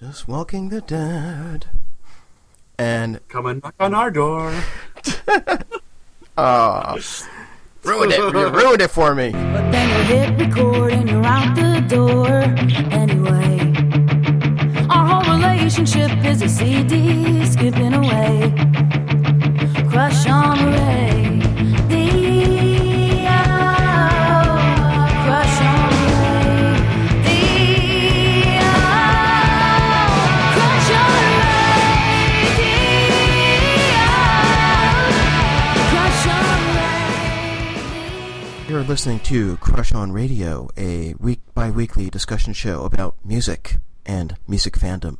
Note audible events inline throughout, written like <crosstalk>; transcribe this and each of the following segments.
Just Walking the Dead. And coming and knock on our door. <laughs> ah, ruined it. You ruined it for me. But then you hit record and you're out the door anyway. Our whole relationship is a CD skipping away. Crush on the Ray. You're listening to Crush on Radio, a week by weekly discussion show about music and music fandom.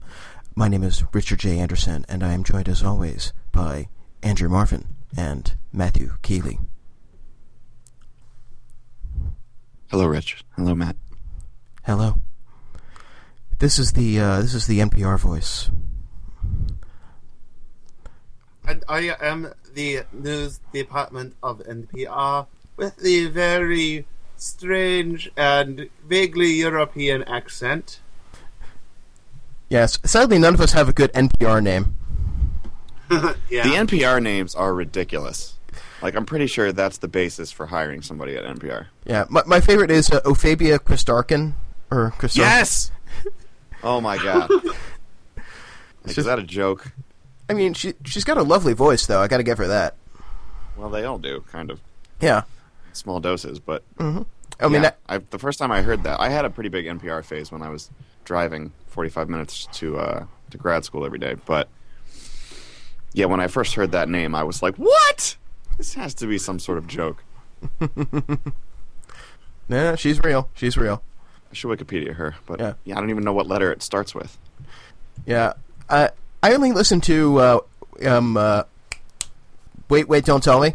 My name is Richard J. Anderson, and I am joined as always by Andrew Marvin and Matthew Keeley. Hello, Rich. Hello, Matt. Hello. This is the uh, this is the NPR voice. And I am the news department of NPR with the very strange and vaguely European accent. Yes, sadly, none of us have a good NPR name. <laughs> yeah. The NPR names are ridiculous. Like, I'm pretty sure that's the basis for hiring somebody at NPR. Yeah, my, my favorite is uh, Ofeibea Christarkin or Christarkin. Yes! <laughs> oh my god. <laughs> Like, just- is that a joke? I mean, she she's got a lovely voice though. I got to give her that. Well, they all do, kind of. Yeah. Small doses, but. I mean, yeah, that, I, the first time I heard that, I had a pretty big NPR phase when I was driving 45 minutes to uh, to grad school every day. But yeah, when I first heard that name, I was like, "What? This has to be some sort of joke." <laughs> nah, she's real. She's real. I should Wikipedia her, but Yeah. yeah. I don't even know what letter it starts with. Yeah. I I only listen to uh, um uh, wait wait don't tell me.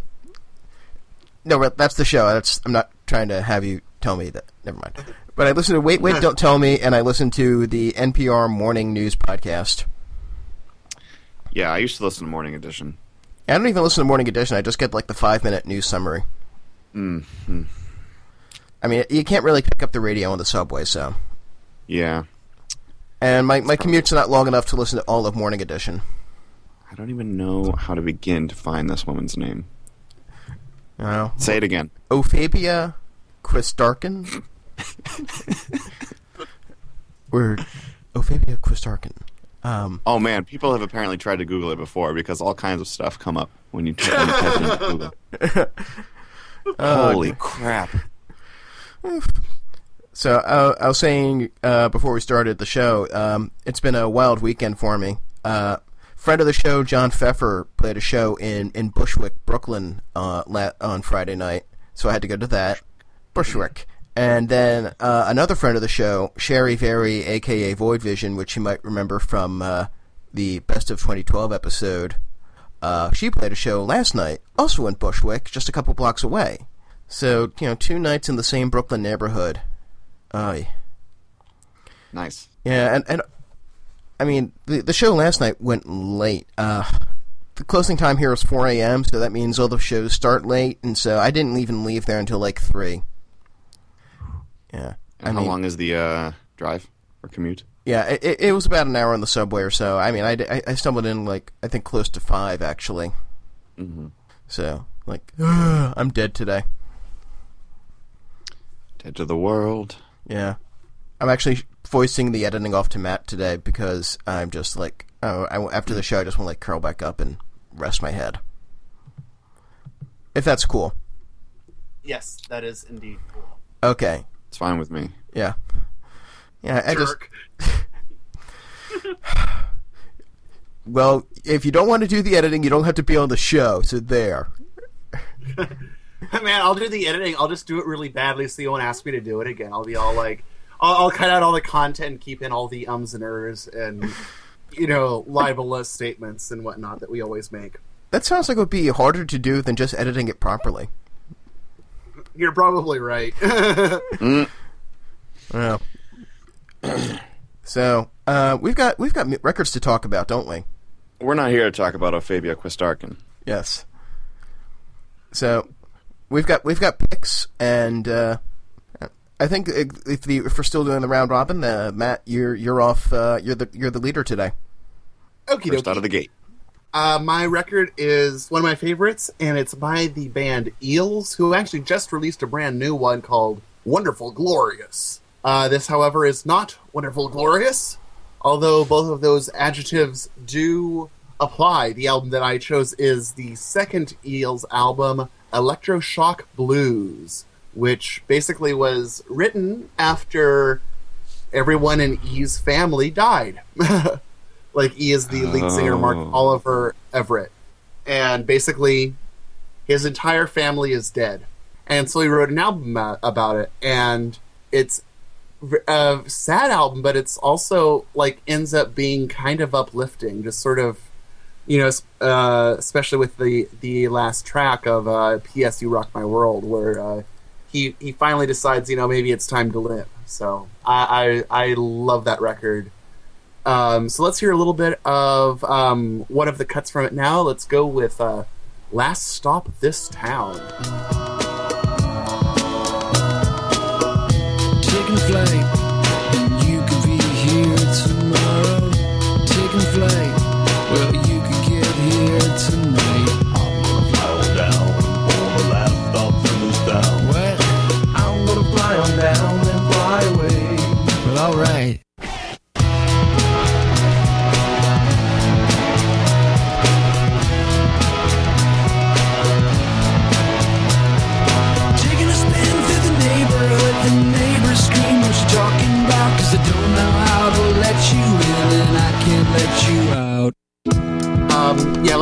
No, but that's the show. That's I'm not trying to have you tell me that. Never mind. But I listen to wait wait don't tell me, and I listen to the NPR morning news podcast. Yeah, I used to listen to Morning Edition. I don't even listen to Morning Edition. I just get like the five minute news summary. Mm-hmm. I mean, you can't really pick up the radio on the subway, so. Yeah, And my, my commute's not long enough to listen to all of Morning Edition. I don't even know how to begin to find this woman's name. Know? Say it again. Ofeibea Christarkin? or Ofeibea Christarkin. Um, Oh man, people have apparently tried to Google it before because all kinds of stuff come up when you type when you type it into Google. <laughs> Holy crap! so uh, I was saying uh, before we started the show, um, it's been a wild weekend for me. Uh, friend of the show, John Pfeffer, played a show in, in Bushwick, Brooklyn uh, la- on Friday night, so I had to go to that. Bushwick. And then uh, another friend of the show, Shari Vari, aka Void Vision, which you might remember from uh, the Best of 2012 episode. Uh, she played a show last night, also in Bushwick, just a couple blocks away. So, you know, two nights in the same Brooklyn neighborhood. Aye. Nice. Yeah, and, and I mean, the, the show last night went late. Uh, the closing time here is 4 a.m., so that means all the shows start late, and so I didn't even leave there until like 3. Yeah. And I how mean, long is the uh, drive or commute? Yeah, it- it, was about an hour on the subway or so. I mean, I, I, I stumbled in like, I think close to 5, actually. Mm-hmm. So, like, <sighs> I'm dead today. Dead to the world. Yeah. I'm actually voicing the editing off to Matt today because I'm just like, oh, I, after the show, I just want to like curl back up and rest my head. If that's cool. Yes, that is indeed cool. Okay. It's fine with me. Yeah. Yeah, I just, Jerk. <laughs> well, if you don't want to do the editing, you don't have to be on the show, so there. <laughs> Man, I'll do the editing. I'll just do it really badly so you won't ask me to do it again. I'll be all like, I'll, I'll cut out all the content and keep in all the ums and ers and, you know, libelous statements and whatnot that we always make. That sounds like it would be harder to do than just editing it properly. You're probably right. <laughs> Mm. Yeah. <clears throat> so, uh, we've got we've got records to talk about, don't we? We're not here to talk about Ofeibea Quist-Arcton. Yes. So we've got we've got picks, and uh, I think if, if, the, if we're still doing the round robin, uh, Matt, you're you're off. Uh, you're the you're the leader today. Okay, First out of the gate. Uh, my record is one of my favorites, and it's by the band Eels, who actually just released a brand new one called Wonderful Glorious. Uh, this, however, is not Wonderful Glorious, although both of those adjectives do apply. The album that I chose is the second Eels album, Electroshock Blues, which basically was written after everyone in E's family died. <laughs> like E is the lead singer, Mark Oh. Oliver Everett, and basically his entire family is dead, and so he wrote an album about it, and it's a sad album, but it's also like ends up being kind of uplifting, just sort of. You know, uh, especially with the the last track of uh, "P.S. You Rock My World," where uh, he he finally decides, you know, maybe it's time to live. So I I, I love that record. Um, so let's hear a little bit of um, one of the cuts from it now. Let's go with uh, "Last Stop This Town." Taking flight,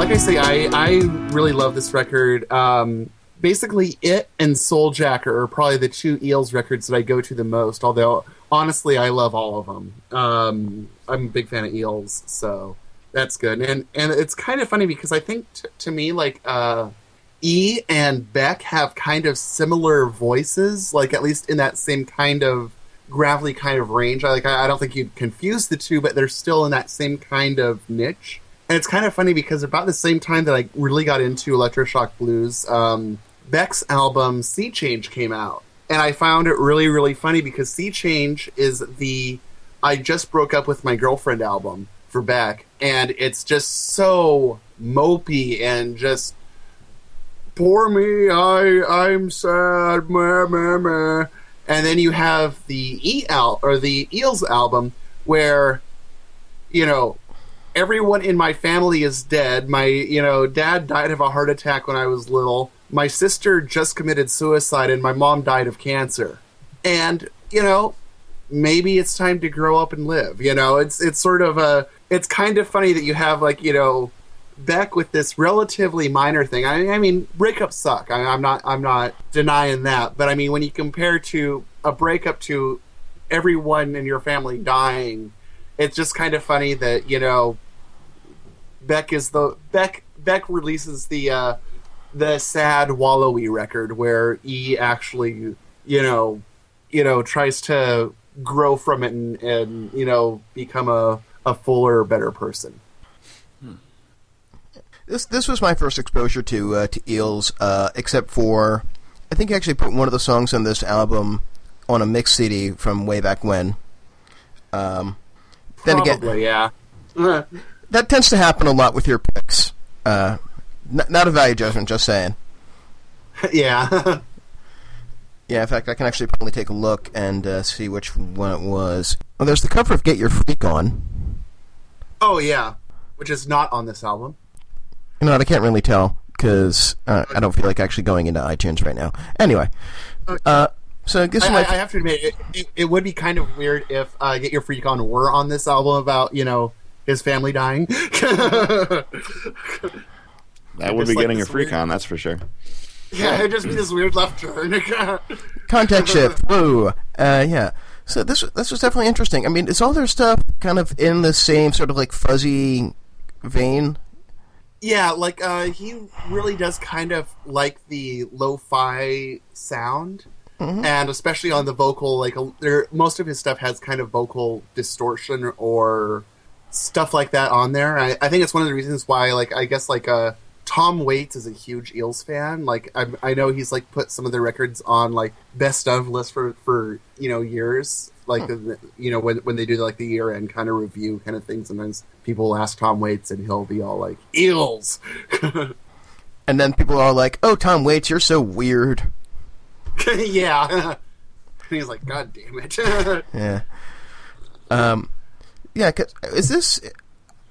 like I say, I I really love this record. Um, basically, it and Souljacker are probably the two Eels records that I go to the most. Although honestly, I love all of them. Um, I'm a big fan of Eels, so that's good. And and it's kind of funny because I think t- to me like uh, E and Beck have kind of similar voices, like at least in that same kind of gravelly kind of range. I like I, I don't think you'd confuse the two, but they're still in that same kind of niche. And it's kind of funny because about the same time that I really got into electroshock blues, um, Beck's album Sea Change came out, and I found it really really funny because Sea Change is the I just broke up with my girlfriend album for Beck, and it's just so mopey and just poor me, I I'm sad, meh, meh, meh. And then you have the E al or the Eels album where, you know, everyone in my family is dead. My you know dad died of a heart attack when I was little. My sister just committed suicide, and my mom died of cancer. And you know, maybe it's time to grow up and live. You know, it's it's sort of a it's kind of funny that you have like you know Beck with this relatively minor thing. I, I mean, breakups suck. I, I'm not I'm not denying that, but I mean when you compare to a breakup to everyone in your family dying, it's just kind of funny that you know Beck is the Beck Beck releases the uh, the sad wallowy record where E actually you know you know tries to grow from it and, and you know become a a fuller better person. This this was my first exposure to uh, to Eels, uh, except for I think I actually put one of the songs on this album on a mix CD from way back when. Um, then again, yeah. <laughs> that tends to happen a lot with your picks. Uh, n- not a value judgment, just saying. <laughs> yeah. <laughs> Yeah, in fact, I can actually probably take a look and uh, see which one it was. Oh, there's the cover of "Get Your Freak On." oh yeah, which is not on this album. You know, what, I can't really tell because uh, I don't feel like actually going into iTunes right now. Anyway, uh, so I, my I, I have to admit, it, it, it would be kind of weird if uh, "Get Your Freak On" were on this album about you know his family dying. <laughs> That would just be like getting a this freak weird- on, that's for sure. yeah, it'd just be this weird left turn. <laughs> context shift. Woo. Uh, yeah. So this this was definitely interesting. I mean, is all their stuff kind of in the same sort of like fuzzy vein? Yeah, like uh, he really does kind of like the lo-fi sound, and especially on the vocal. Like a, there, most of his stuff has kind of vocal distortion or stuff like that on there. I, I think it's one of the reasons why, like, I guess like uh, Tom Waits is a huge Eels fan. Like I, I know he's like put some of their records on like best of list for for you know years. Like the, you know when when they do like the year end kind of review kind of thing. Sometimes people will ask Tom Waits and he'll be all like Eels. <laughs> And then people are like, "Oh, Tom Waits, you're so weird." <laughs> yeah. and <laughs> he's like, God damn it. Yeah. Um. Yeah. 'cause- is this?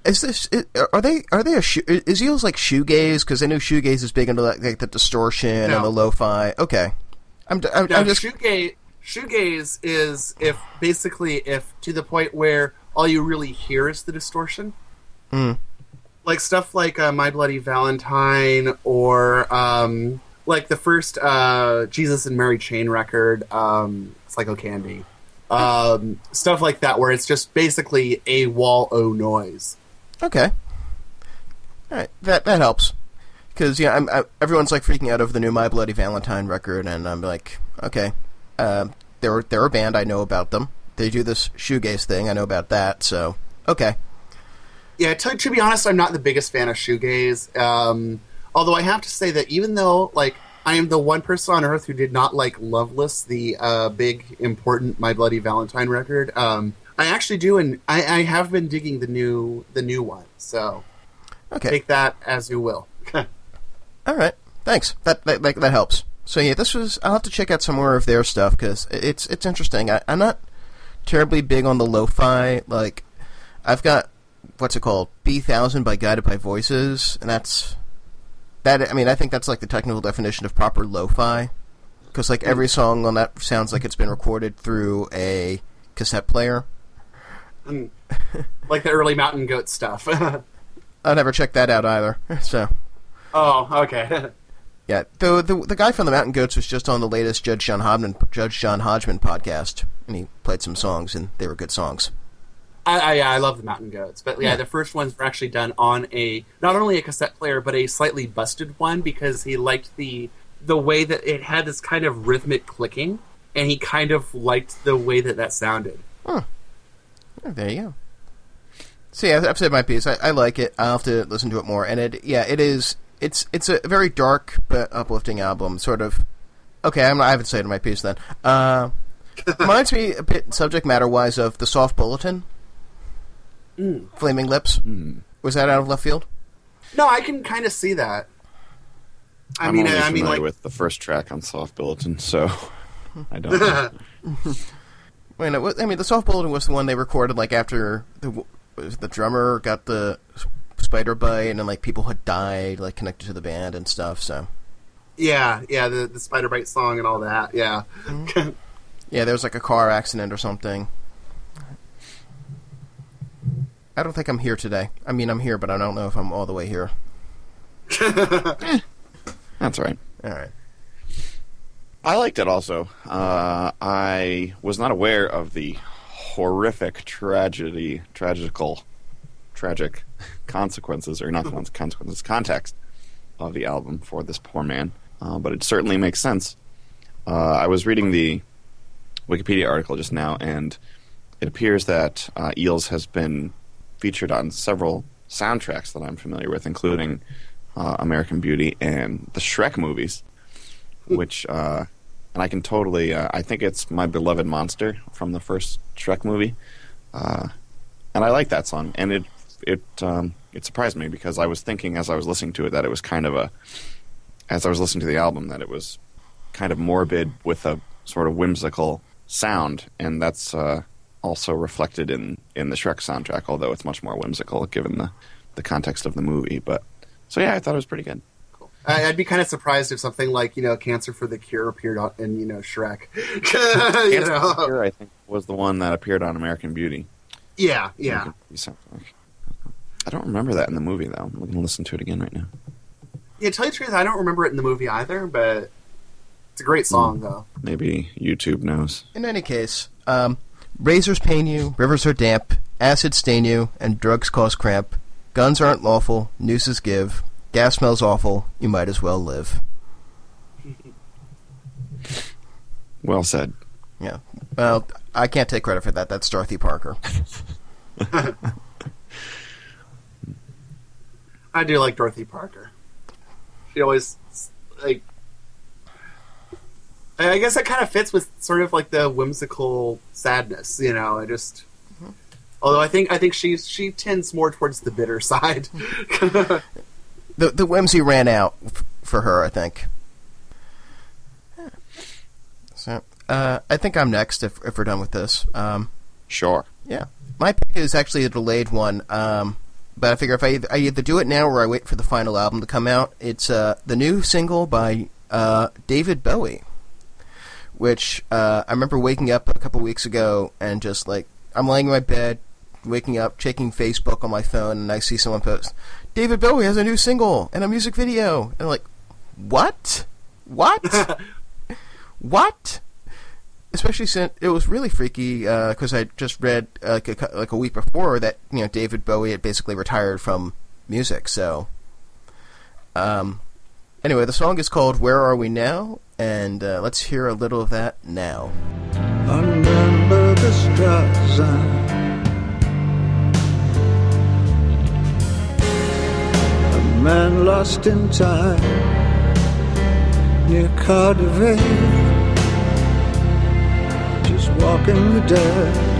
Is this? Are they? Are they a shoe? Is Eels like shoegaze? Because I know shoegaze is big into like, like the distortion No. and the lo-fi. Okay. I'm. I'm, Now, I'm just. shoegaze, shoegaze is if basically if to the point where all you really hear is the distortion. Mm. Like stuff like uh, My Bloody Valentine or um, like the first uh, Jesus and Mary Chain record, um, Psychocandy. Um, stuff like that where it's just basically a wall o noise. Okay. All right. That that helps. Because yeah, I'm, I, everyone's like freaking out over the new My Bloody Valentine record, and I'm like, okay, um, they're they're a band. I know about them. They do this shoegaze thing. I know about that. So okay. Yeah, to, to be honest, I'm not the biggest fan of shoegaze. Um, although I have to say that even though, like, I am the one person on earth who did not like "Loveless," the uh, big important "My Bloody Valentine" record, um, I actually do, and I, I have been digging the new the new one. So Okay. take that as you will. <laughs> All right. Thanks. That, that that that helps. So yeah, this was. I'll have to check out some more of their stuff because it's it's interesting. I, I'm not terribly big on the lo-fi. Like, I've got what's it called? Bee Thousand by Guided by Voices, and that's that. I mean, I think that's like the technical definition of proper lo-fi. Because like every song on that sounds like it's been recorded through a cassette player. Mm. like the early Mountain Goat stuff. <laughs> I never checked that out either. <laughs> So oh, okay. <laughs> Yeah, the, the the guy from the Mountain Goats was just on the latest Judge John Hodgman Judge John Hodgman podcast, and he played some songs, and they were good songs. I, I, yeah, I love the Mountain Goats, but yeah, Yeah. the first ones were actually done on a not only a cassette player but a slightly busted one because he liked the the way that it had this kind of rhythmic clicking, and he kind of liked the way that that sounded. Oh, there you go. So yeah, I've said my piece. I, I like it. I'll have to listen to it more. And it, yeah, it is. It's it's a very dark but uplifting album. Sort of. Okay, I'm, I haven't said my piece then. Uh, <laughs> reminds me a bit subject matter wise of the Soft Bulletin. Mm. Flaming Lips. Mm. Was that out of left field? No, I can kind of see that. I I'm mean, only I mean, familiar like, with the first track on Soft Bulletin, so I don't. know. I mean, it was, I mean, the Soft Bulletin was the one they recorded like after the the drummer got the spider bite, and then like people had died, like connected to the band and stuff. So yeah, yeah, the the Spider Bite song and all that. Yeah, mm-hmm. yeah, there was like a car accident or something. I don't think I'm here today. I mean, I'm here, but I don't know if I'm all the way here. <laughs> That's right. All right. I liked it also. Uh, I was not aware of the horrific tragedy, tragical, tragic consequences, or not consequences, context of the album for this poor man. Uh, but it certainly makes sense. Uh, I was reading the Wikipedia article just now, and it appears that uh, Eels has been featured on several soundtracks that I'm familiar with, including uh, American Beauty and the Shrek movies which uh, and I can totally. Uh, I think it's my beloved monster from the first Shrek movie, uh, and I like that song. And it it um, it surprised me because I was thinking as I was listening to it that it was kind of a as I was listening to the album that it was kind of morbid with a sort of whimsical sound, and that's uh, also reflected in in the Shrek soundtrack. Although it's much more whimsical given the the context of the movie, but so yeah, I thought it was pretty good. I, I'd be kind of surprised if something like you know Cancer for the Cure appeared on, in you know Shrek. <laughs> you Cancer know, Cure, I think, was the one that appeared on American Beauty. yeah, yeah. I don't remember that in the movie though. I'm going to listen to it again right now. Yeah, tell you the truth, I don't remember it in the movie either, but it's a great song though. Maybe YouTube knows. In any case, um, razors pain you, rivers are damp, acids stain you, and drugs cause cramp. Guns aren't lawful, nooses give. Gas smells awful. You might as well live. <laughs> Well said. Yeah. Well, I can't take credit for that. That's Dorothy Parker. <laughs> I do like Dorothy Parker. She always like. I I guess that kind of fits with sort of like the whimsical sadness, you know. I just, although I think I think she she tends more towards the bitter <laughs> side. <laughs> The the whimsy ran out f- for her, I think. So uh, I think I'm next if if we're done with this. Um, Sure. yeah, my pick is actually a delayed one. Um, but I figure if I either, I either do it now or I wait for the final album to come out, it's uh, the new single by uh, David Bowie, which uh, I remember waking up a couple weeks ago and just like I'm laying in my bed, waking up, checking Facebook on my phone, and I see someone post David Bowie has a new single and a music video, and I'm like, what? What? <laughs> what? Especially since it was really freaky because I just read uh, like a, like a week before that you know David Bowie had basically retired from music. So, um, anyway, the song is called "Where Are We Now," and uh, let's hear a little of that now. Remember the. A man lost in time near Cardiff, just walking the dead.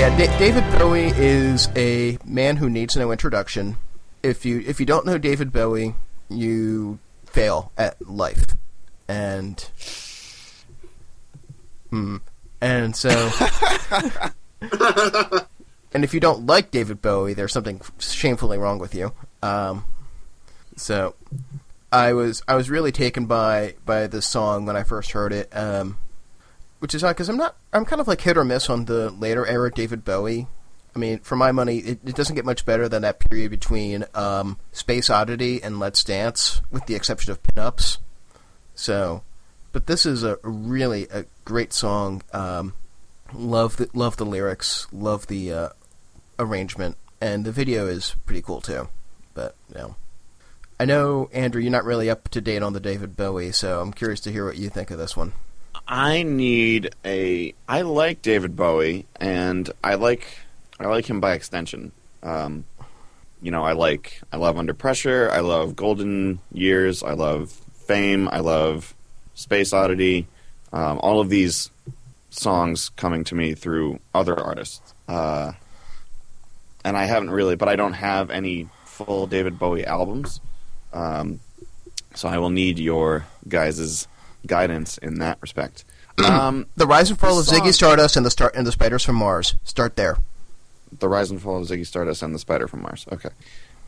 Yeah, Da- David Bowie is a man who needs no introduction. If you if you don't know David Bowie, you fail at life, and hmm, and so, <laughs> and if you don't like David Bowie, there's something shamefully wrong with you. Um, so, I was I was really taken by by this song when I first heard it. Um, which is odd because I'm not. I'm kind of like hit or miss on the later era David Bowie. I mean, for my money, it, it doesn't get much better than that period between um, Space Oddity and Let's Dance, with the exception of pinups. So, but this is a really a great song. Um, love the love the lyrics, love the uh, arrangement, and the video is pretty cool too. But you know, I know Andrew, you're not really up to date on the David Bowie, so I'm curious to hear what you think of this one. I need a. I like David Bowie, and I like I like him by extension. Um, you know, I like I love Under Pressure. I love Golden Years. I love Fame. I love Space Oddity. Um, all of these songs coming to me through other artists, uh, and I haven't really, but I don't have any full David Bowie albums. Um, so I will need your guys' guidance in that respect. <clears throat> Um, The Rise and Fall of The song- Ziggy Stardust and the Star and the Spiders from Mars. Start there. the Rise and Fall of Ziggy Stardust and the Spider from Mars. Okay.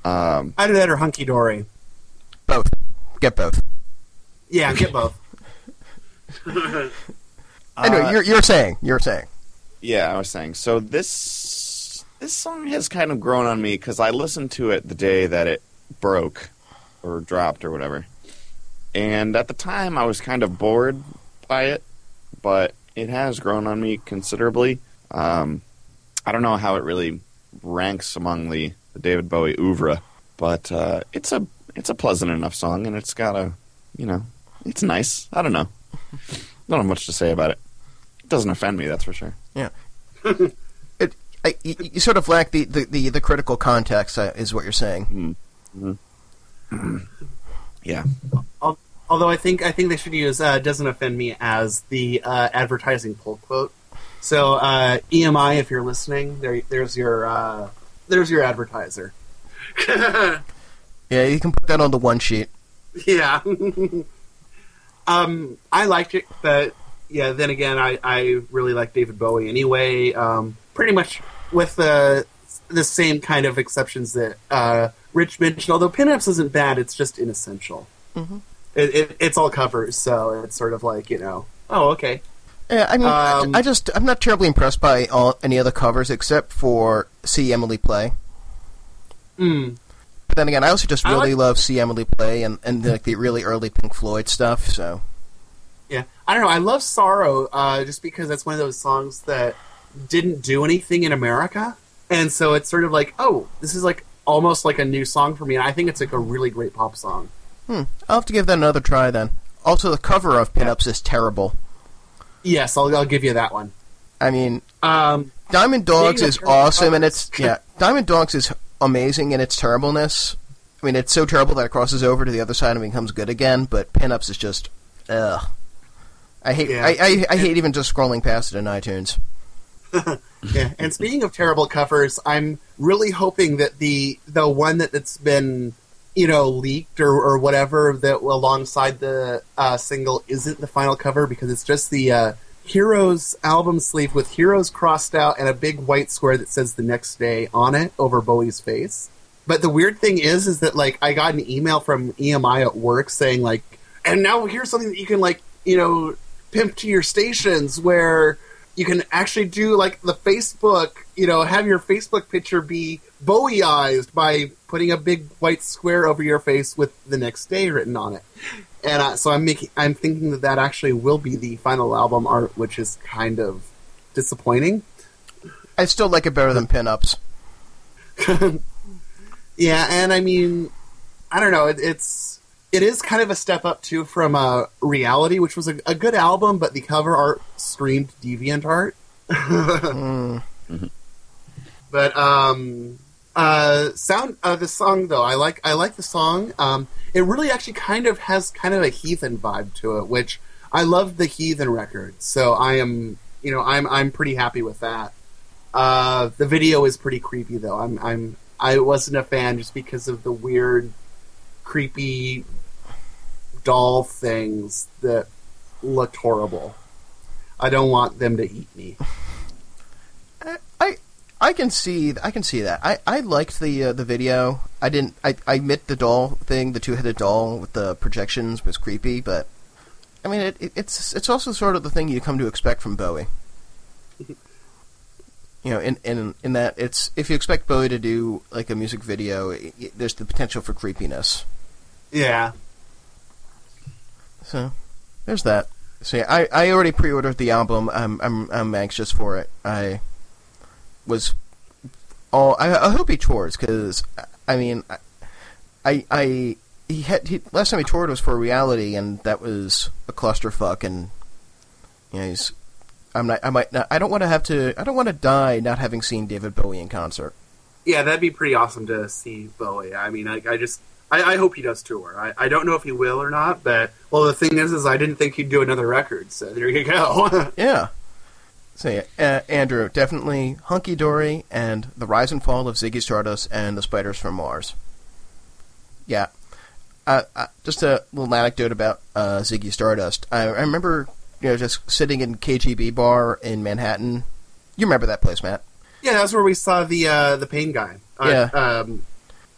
Um, Either that or Hunky Dory. Both. Get both. Yeah, get both. <laughs> Anyway, uh, you're you're saying you're saying. yeah, I was saying. So this this song has kind of grown on me because I listened to it the day that it broke or dropped or whatever, and at the time I was kind of bored by it, but it has grown on me considerably. Um, I don't know how it really ranks among the, the David Bowie oeuvre, but uh, it's a it's a pleasant enough song, and it's got a you know it's nice. I don't know. <laughs> Don't have much to say about it. It doesn't offend me, that's for sure. Yeah. <laughs> it, I, you, you sort of lack the, the, the, the critical context, uh, is what you're saying. Yeah. Although I think I think they should use uh, "doesn't offend me" as the uh, advertising pull quote. So uh, EMI, if you're listening, there, there's your uh, there's your advertiser. <laughs> Yeah, you can put that on the one sheet. Yeah. <laughs> um, I liked it, but yeah. Then again, I, I really like David Bowie anyway. Um, pretty much with the the same kind of exceptions that uh, Rich mentioned. Although Pinups isn't bad, it's just inessential. It, it, it's all covers, so it's sort of like you know. Oh, okay. Yeah, I mean, I- Um, I just I'm not terribly impressed by all, any other covers except for "See Emily Play." Mm. But then again, I also just really like- love "See Emily Play" and and like the really early Pink Floyd stuff. So Yeah, I don't know. I love Sorrow uh, just because that's one of those songs that didn't do anything in America, and so it's sort of like, oh, this is like almost like a new song for me, and I think it's like a really great pop song. I'll have to give that another try then. Also, the cover of Pinups is terrible. Yes, I'll, I'll give you that one. I mean, Um, Diamond Dogs is awesome, and it's <laughs> yeah. Diamond Dogs is amazing in its terribleness. I mean, it's so terrible that it crosses over to the other side and becomes good again. But Pinups is just, ugh. I hate. Yeah. I, I, I hate even just scrolling past it in iTunes. <laughs> yeah. And speaking of terrible covers, I'm really hoping that the the one that, that's been you know leaked or, or whatever that alongside the uh, single isn't the final cover because it's just the uh, Heroes album sleeve with Heroes crossed out and a big white square that says the next day on it over Bowie's face. But the weird thing is, is that like I got an email from EMI at work saying like, and now here's something that you can like you know pimp to your stations where you can actually do like the Facebook, you know, have your Facebook picture be Bowieized by putting a big white square over your face with the next day written on it. And uh, so I'm making, I'm thinking that that actually will be the final album art, which is kind of disappointing. I still like it better than Pinups. <laughs> Yeah, and I mean, I don't know. It, it's it is kind of a step up too from uh, Reality, which was a, a good album, but the cover art screamed deviant art. But um, uh, sound uh, the song though, I like I like the song. Um, it really actually kind of has kind of a heathen vibe to it, which I love the heathen record. So I am you know I'm I'm pretty happy with that. Uh, the video is pretty creepy though. I'm I'm I wasn't a fan just because of the weird, creepy doll things that looked horrible. I don't want them to eat me. I I can see I can see that. I, I liked the uh, the video. I didn't. I, I admit the doll thing, the two headed doll with the projections was creepy, but I mean it, it, it's it's also sort of the thing you come to expect from Bowie. You know, in, in in that it's if you expect Bowie to do like a music video, it, it- there's the potential for creepiness. Yeah. So there's that. So yeah, I, I already pre-ordered the album. I'm I'm I'm anxious for it. I was all I, I hope he tours because I mean I I, he had he, last time he toured was for Reality and that was a clusterfuck and you know he's I'm not I might not I don't want to have to I don't want to die not having seen David Bowie in concert. Yeah, that'd be pretty awesome to see Bowie. I mean, I, I just, I, I hope he does tour. I, I don't know if he will or not, but well, the thing is, is I didn't think he'd do another record. So there you go. <laughs> Yeah. So yeah, uh, Andrew, definitely Hunky Dory and the Rise and Fall of Ziggy Stardust and the Spiders from Mars. Yeah. Uh, uh, just a little anecdote about uh, Ziggy Stardust. I, I remember, you know, just sitting in KGB bar in Manhattan. You remember that place, Matt? yeah, that's where we saw the uh, the pain guy. Uh, Yeah. Um,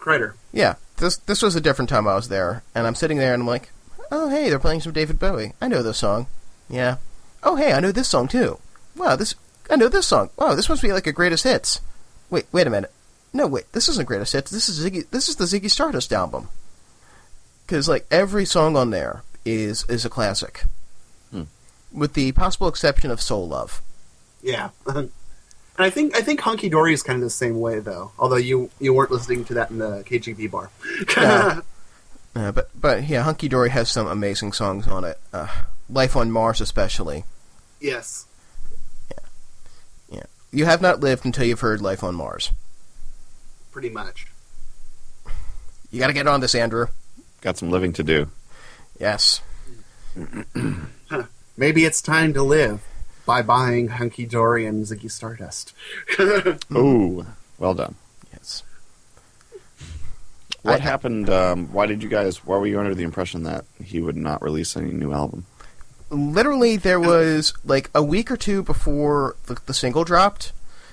Kreider. Yeah. This this was a different time I was there, and I'm sitting there and I'm like, oh hey, they're playing some David Bowie. I know this song. Yeah. Oh hey, I know this song too. Wow, this I know this song. Wow, this must be like a greatest hits. Wait, wait a minute. No, wait, this isn't greatest hits. This is Ziggy. This is the Ziggy Stardust album. Because like every song on there is is a classic, hmm. with the possible exception of Soul Love. Yeah. <laughs> and I think I think Hunky Dory is kind of the same way though. Although you you weren't listening to that in the KGB bar. Yeah. <laughs> Uh, but but yeah, Hunky Dory has some amazing songs on it. Uh, Life on Mars, especially. yes. Yeah. Yeah, you have not lived until you've heard Life on Mars. Pretty much. You got to get on this, Andrew. Got some living to do. Yes. Maybe it's time to live by buying Hunky Dory and Ziggy Stardust. <laughs> Ooh, well done. Yes. What I happened? Um, why did you guys? Why were you under the impression that he would not release any new album? Literally, there was like a week or two before the, the single dropped.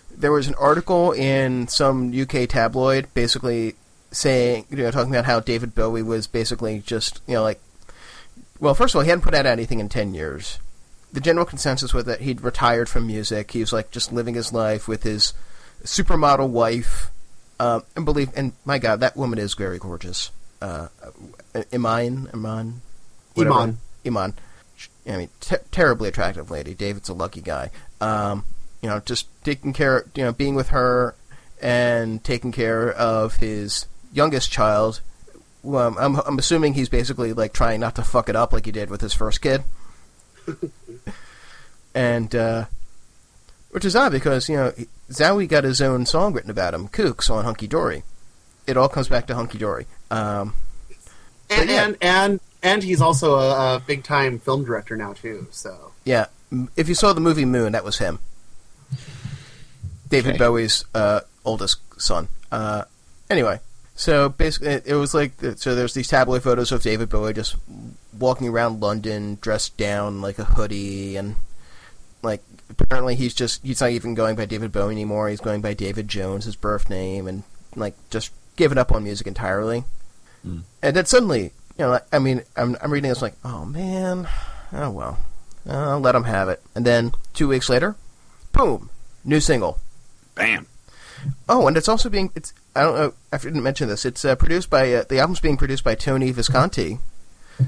There was an article in some UK tabloid, basically saying, you know, talking about how David Bowie was basically just, you know, like, well, first of all, he hadn't put out anything in ten years. The general consensus was that he'd retired from music. He was like just living his life with his supermodel wife. Um, and believe, and my God, that woman is very gorgeous. Uh, Iman, Iman, whatever. Iman. Iman. I mean, te- terribly attractive lady. David's a lucky guy. Um, you know, just taking care, you know, being with her, and taking care of his youngest child. Well, I'm, I'm assuming he's basically like trying not to fuck it up like he did with his first kid. And uh, which is odd because you know Zowie got his own song written about him, Kooks on Hunky Dory. It all comes back to Hunky Dory. Um, And yeah. and, and and he's also a, a big time film director now too. So yeah, if you saw the movie Moon, that was him. David Okay. Bowie's uh, oldest son. Uh, anyway, so basically, it, it was like so. There's these tabloid photos of David Bowie just walking around London, dressed down like a hoodie, and like apparently he's just he's not even going by David Bowie anymore. He's going by David Jones, his birth name, and like just given up on music entirely. And then suddenly, you know, I mean, I'm I'm reading this like, oh man, oh well, I'll let him have it. And then two weeks later, boom, new single. Bam. Oh, and it's also being it's I don't know I didn't mention this. It's uh, produced by uh, the album's being produced by Tony Visconti,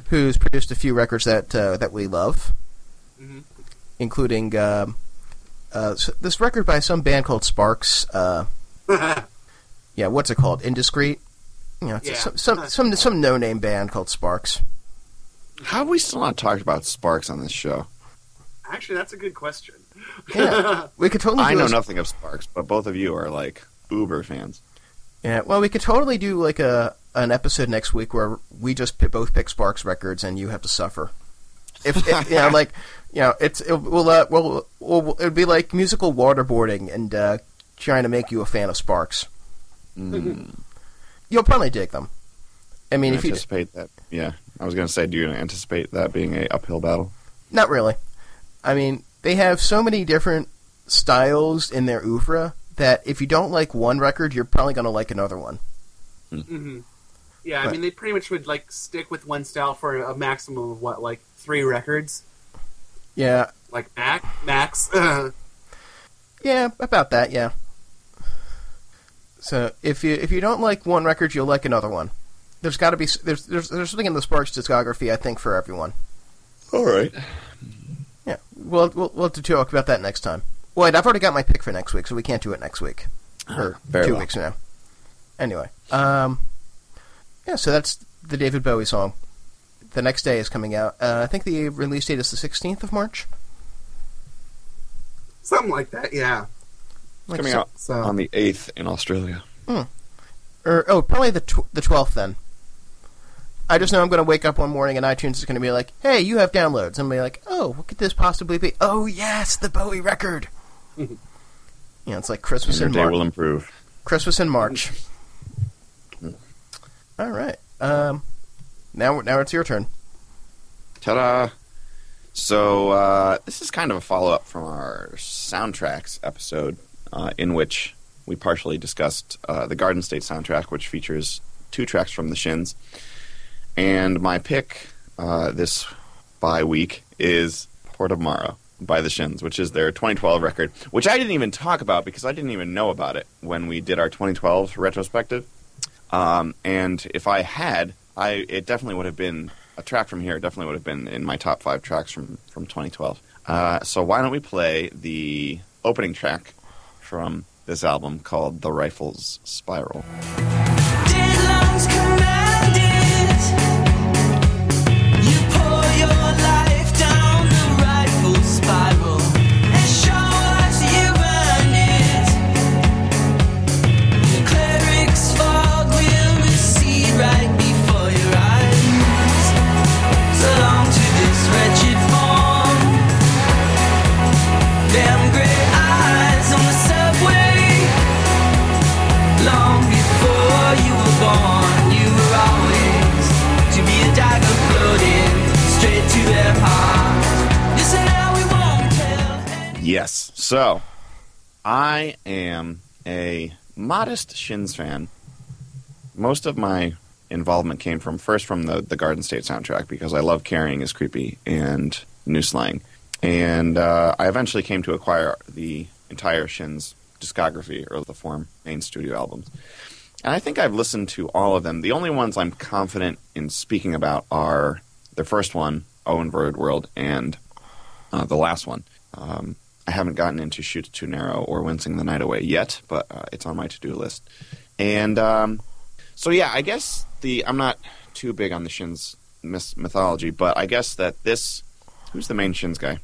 who's produced a few records that uh, that we love, including um, uh, s- this record by some band called Sparks. Uh, <laughs> yeah, what's it called? Indiscreet. You know, it's Yeah. some some some, some no name band called Sparks. How have we still not talked about Sparks on this show? actually, that's a good question. Yeah, <laughs> we could totally. I know a- nothing of Sparks, but both of you are like Uber fans. Yeah, well, we could totally do like a an episode next week where we just pi both pick Sparks records and you have to suffer. If, if you know, like, you know, it's it will uh, well, well it'd be like musical waterboarding and uh, trying to make you a fan of Sparks. Mm, You'll probably dig them. I mean, I if you anticipate that. Yeah, I was going to say, do you anticipate that being a uphill battle? not really, I mean, they have so many different styles in their oeuvre that if you don't like one record, you're probably going to like another one. hmm Yeah, I Right. mean, they pretty much would like stick with one style for a maximum of what, like three records, Yeah, like max. Max. <laughs> Yeah, about that. Yeah. So if you if you don't like one record, you'll like another one. There's got to be there's there's there's something in the Sparks discography I think for everyone. All right. Yeah, we'll we'll we'll have to talk about that next time. Wait, I've already got my pick for next week, so we can't do it next week or very two well. weeks from now. Anyway, um, yeah, so that's the David Bowie song. The next day is coming out. Uh, I think the release date is the 16th of March. Something like that, yeah. Like Coming so- out So on the 8th in Australia. or oh, probably the tw- the twelfth then. I just know I'm going to wake up one morning and iTunes is going to be like, "Hey, you have downloads." I'm going to be like, "Oh, what could this possibly be?" Oh, yes, the Bowie record. <laughs> you know, it's like Christmas Your in day March. will improve. Christmas in March. <laughs> All right. Um, now now it's your turn. Ta-da! So uh, this is kind of a follow-up from our soundtracks episode, uh, in which we partially discussed uh, the Garden State soundtrack, which features two tracks from the Shins. And my pick uh, this bye week is Port of Morrow by the Shins, which is their 2012 record, which I didn't even talk about because I didn't even know about it when we did our 2012 retrospective. Um, and if I had, I it definitely would have been a track from here. Definitely would have been in my top five tracks from from 2012. Uh, so why don't we play the opening track from this album called "The Rifles Spiral"? Yes. So, I am a modest Shins fan. Most of my involvement came from first from the the Garden State soundtrack because I love caring is creepy and new slang, and uh, I eventually came to acquire the entire Shins discography or the Form main studio albums. And I think I've listened to all of them. The only ones I'm confident in speaking about are the first one, Oh Inverted World, and uh, the last one. Um, I haven't gotten into Chutes Too Narrow or Wincing the Night Away yet, but uh, it's on my to do list. And um, so, yeah, I guess the I'm not too big on the Shins myth- mythology, but I guess that this who's the main Shins guy?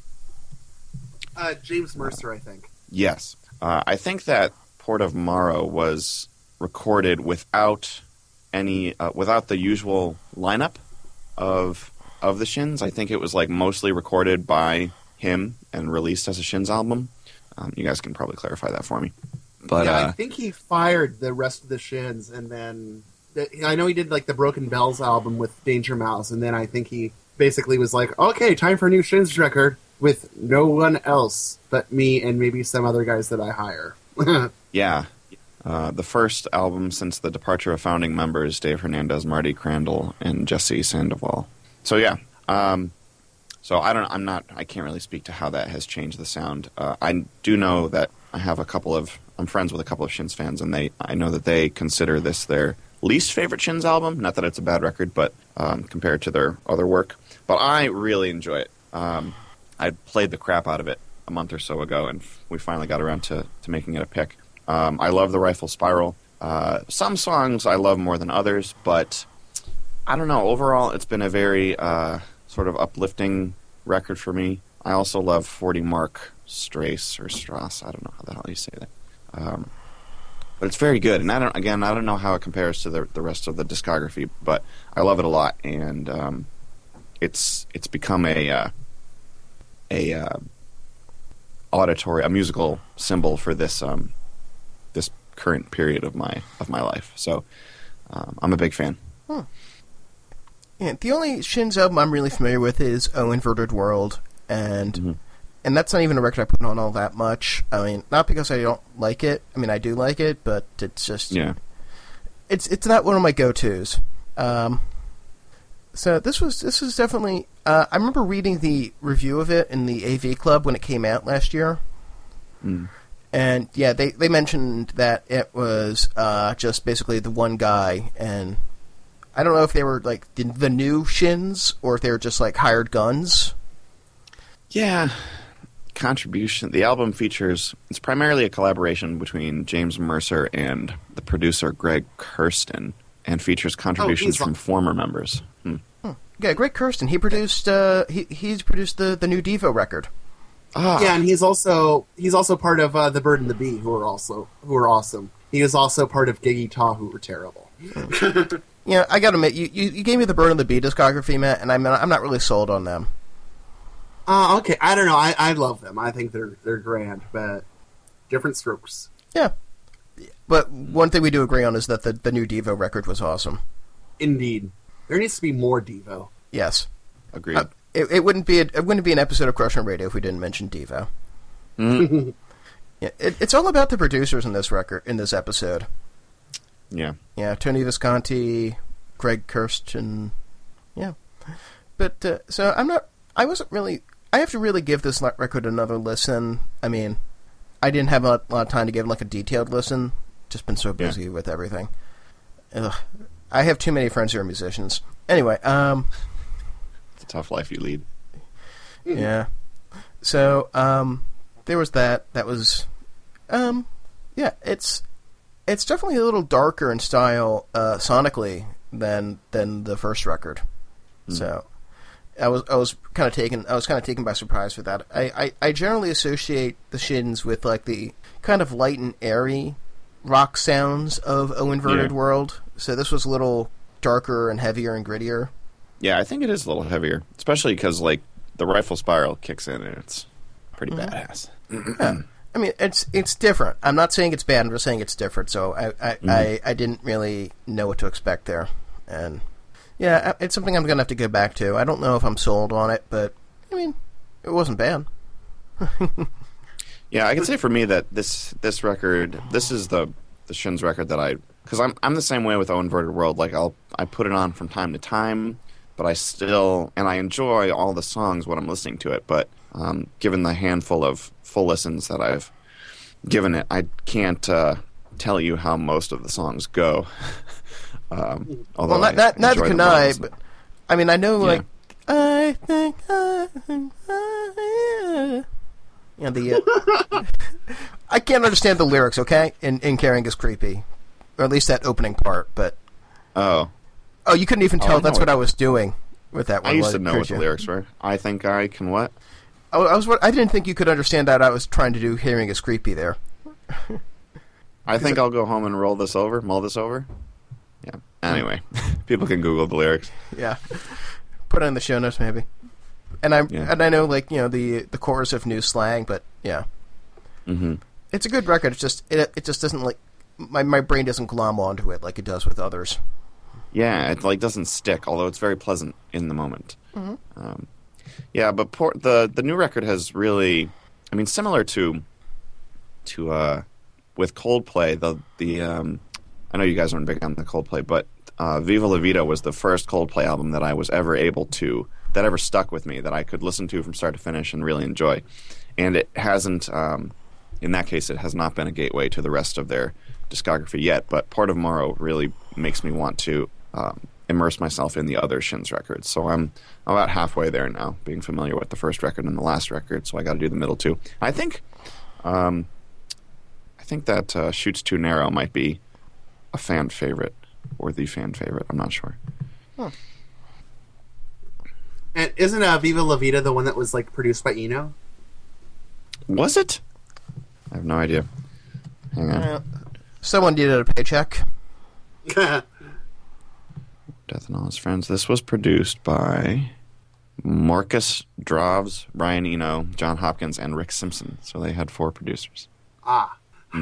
Uh, James Mercer, I think. Yes. Uh, I think that Port of Morrow was recorded without any uh, without the usual lineup of of the Shins. I think it was like mostly recorded by him and released as a Shins album. Um, you guys can probably clarify that for me. But yeah, I uh, think he fired the rest of the Shins, and then I know he did like the Broken Bells album with Danger Mouse, and then I think he basically was like, "Okay, time for a new Shins record with no one else but me and maybe some other guys that I hire." <laughs> yeah, uh, the first album since the departure of founding members Dave Hernandez, Marty Crandall, and Jesse Sandoval. So yeah, um, so I don't. I'm not. I can't really speak to how that has changed the sound. Uh, I do know that I have a couple of. I'm friends with a couple of Shins fans, and they. I know that they consider this their least favorite Shins album. Not that it's a bad record, but um, compared to their other work. But I really enjoy it. Um, I played the crap out of it a month or so ago, and we finally got around to, to making it a pick. Um, I love the Rifle Spiral. Uh, some songs I love more than others, but I don't know. Overall, it's been a very uh, sort of uplifting record for me. I also love 40 Mark Strace or Strass. I don't know how the hell you say that. Um, but it's very good, and I don't. Again, I don't know how it compares to the the rest of the discography, but I love it a lot, and um, it's it's become a uh, a uh, auditory, a musical symbol for this um, this current period of my of my life. So um, I'm a big fan. Yeah, the only Shins album I'm really familiar with is Oh Inverted World, and Mhm. and that's not even a record I put on all that much. I mean, not because I don't like it. I mean, I do like it, but it's just Yeah, it's it's not one of my go tos. Um, so this was this is definitely. Uh, I remember reading the review of it in the AV Club when it came out last year, Mm. and yeah, they they mentioned that it was uh, just basically the one guy, and I don't know if they were like the, the new Shins or if they were just like hired guns. yeah. Contribution. The album features. It's primarily a collaboration between James Mercer and the producer Greg Kurstin, and features contributions he's- from former members. Hmm. Yeah, Greg Kurstin. He produced. Uh, he he's produced the the new Devo record. Ah, yeah, and he's also he's also part of uh, the Bird and the Bee, who are also who are awesome. He is also part of Geggy Tah, who were terrible. <laughs> Yeah, I gotta admit, you, you, you gave me the Bird and the Bee discography, Matt, and I'm not, I'm not really sold on them. Uh, okay, I don't know. I, I love them. I think they're they're grand, but different strokes. Yeah, but one thing we do agree on is that the the new Devo record was awesome. Indeed, there needs to be more Devo. Yes, agreed. uh, it, it wouldn't be a, it wouldn't be an episode of Crush on Radio if we didn't mention Devo. Mhm. <laughs> Yeah, it, it's all about the producers in this record in this episode. Yeah. Yeah, Tony Visconti, Greg Kurstin. Yeah, but uh, so I'm not. I wasn't really. I have to really give this record another listen. I mean, I didn't have a lot, of time to give like a detailed listen. Just been so busy with everything. Ugh. I have too many friends who are musicians. Anyway, um, It's a tough life you lead. yeah. So, um, there was that. That was, um, yeah. It's it's definitely a little darker in style, uh, sonically than than the first record. So, I was I was kind of taken I was kind of taken by surprise with that. I, I I generally associate the Shins with like the kind of light and airy rock sounds of O Inverted Yeah. World. So this was a little darker and heavier and grittier. Yeah, I think it is a little heavier, especially because like the rifle spiral kicks in and it's pretty badass. I mean, it's it's different. I'm not saying it's bad. I'm just saying it's different. So I I, mm-hmm. I, I didn't really know what to expect there, and yeah, it's something I'm gonna have to go back to. I don't know if I'm sold on it, but I mean, it wasn't bad. <laughs> Yeah, I can say for me that this this record, this is the the Shins record that I because I'm I'm the same way with O Inverted World. Like I'll I put it on from time to time, but I still and I enjoy all the songs when I'm listening to it. But um, given the handful of full listens that I've given it, I can't uh, tell you how most of the songs go. <laughs> um, although Well, not, I not, neither can I. But I mean, I know Yeah. like I think I, I You know the. Uh, <laughs> I can't understand the lyrics. Okay, in in caring is creepy, or at least that opening part. But Oh, oh, you couldn't even Oh, tell know that's what- I was doing with that one. I used to know what the lyrics were. I think I can what? I, I was. I didn't think you could understand that. I was trying to do hearing is creepy there. I think I'll go home and roll this over, mull this over. Yeah. Anyway, <laughs> people can Google the lyrics. Yeah, put it in the show notes maybe. And I Yeah. and I know like you know the the chorus of new slang, but yeah, hmm it's a good record. It's just it it just doesn't like my my brain doesn't glom onto it like it does with others. Yeah, it like doesn't stick, although it's very pleasant in the moment. Mm-hmm. Um, yeah, but the the new record has really, I mean, similar to to uh, with Coldplay. The the um, I know you guys aren't big on the Coldplay, but uh, Viva La Vida was the first Coldplay album that I was ever able to that ever stuck with me that I could listen to from start to finish and really enjoy. And it hasn't, um, in that case, it has not been a gateway to the rest of their discography yet. But Port of Morrow really makes me want to um, immerse myself in the other Shins records. So I'm about halfway there now, being familiar with the first record and the last record. So I got to do the middle two. I think, um, I think that uh, Chutes Too Narrow might be a fan favorite or the fan favorite. I'm not sure. And isn't uh, Viva La Vida the one that was like produced by Eno? Was it? I have no idea. Hang on. Uh, someone needed a paycheck. <laughs> Death and All His Friends. This was produced by Markus Dravs, Brian Eno, Jon Hopkins, and Rick Simpson. So they had four producers. ah. <laughs>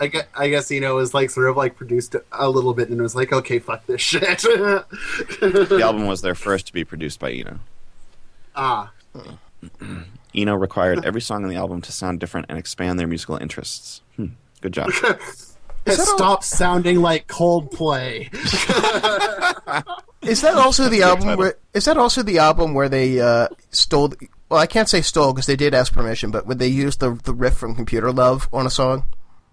I guess, I guess Eno was like sort of like produced a little bit and it was like, okay, fuck this shit. The <laughs> album was their first to be produced by Eno. ah. <clears throat> Eno required every song on the album to sound different and expand their musical interests. Hmm. Good job. <laughs> Stop sounding like Coldplay. <laughs> Is that also the album title. where? Is that also the album where they uh, stole? The, well, I can't say stole because they did ask permission, but when they used the the riff from Computer Love on a song.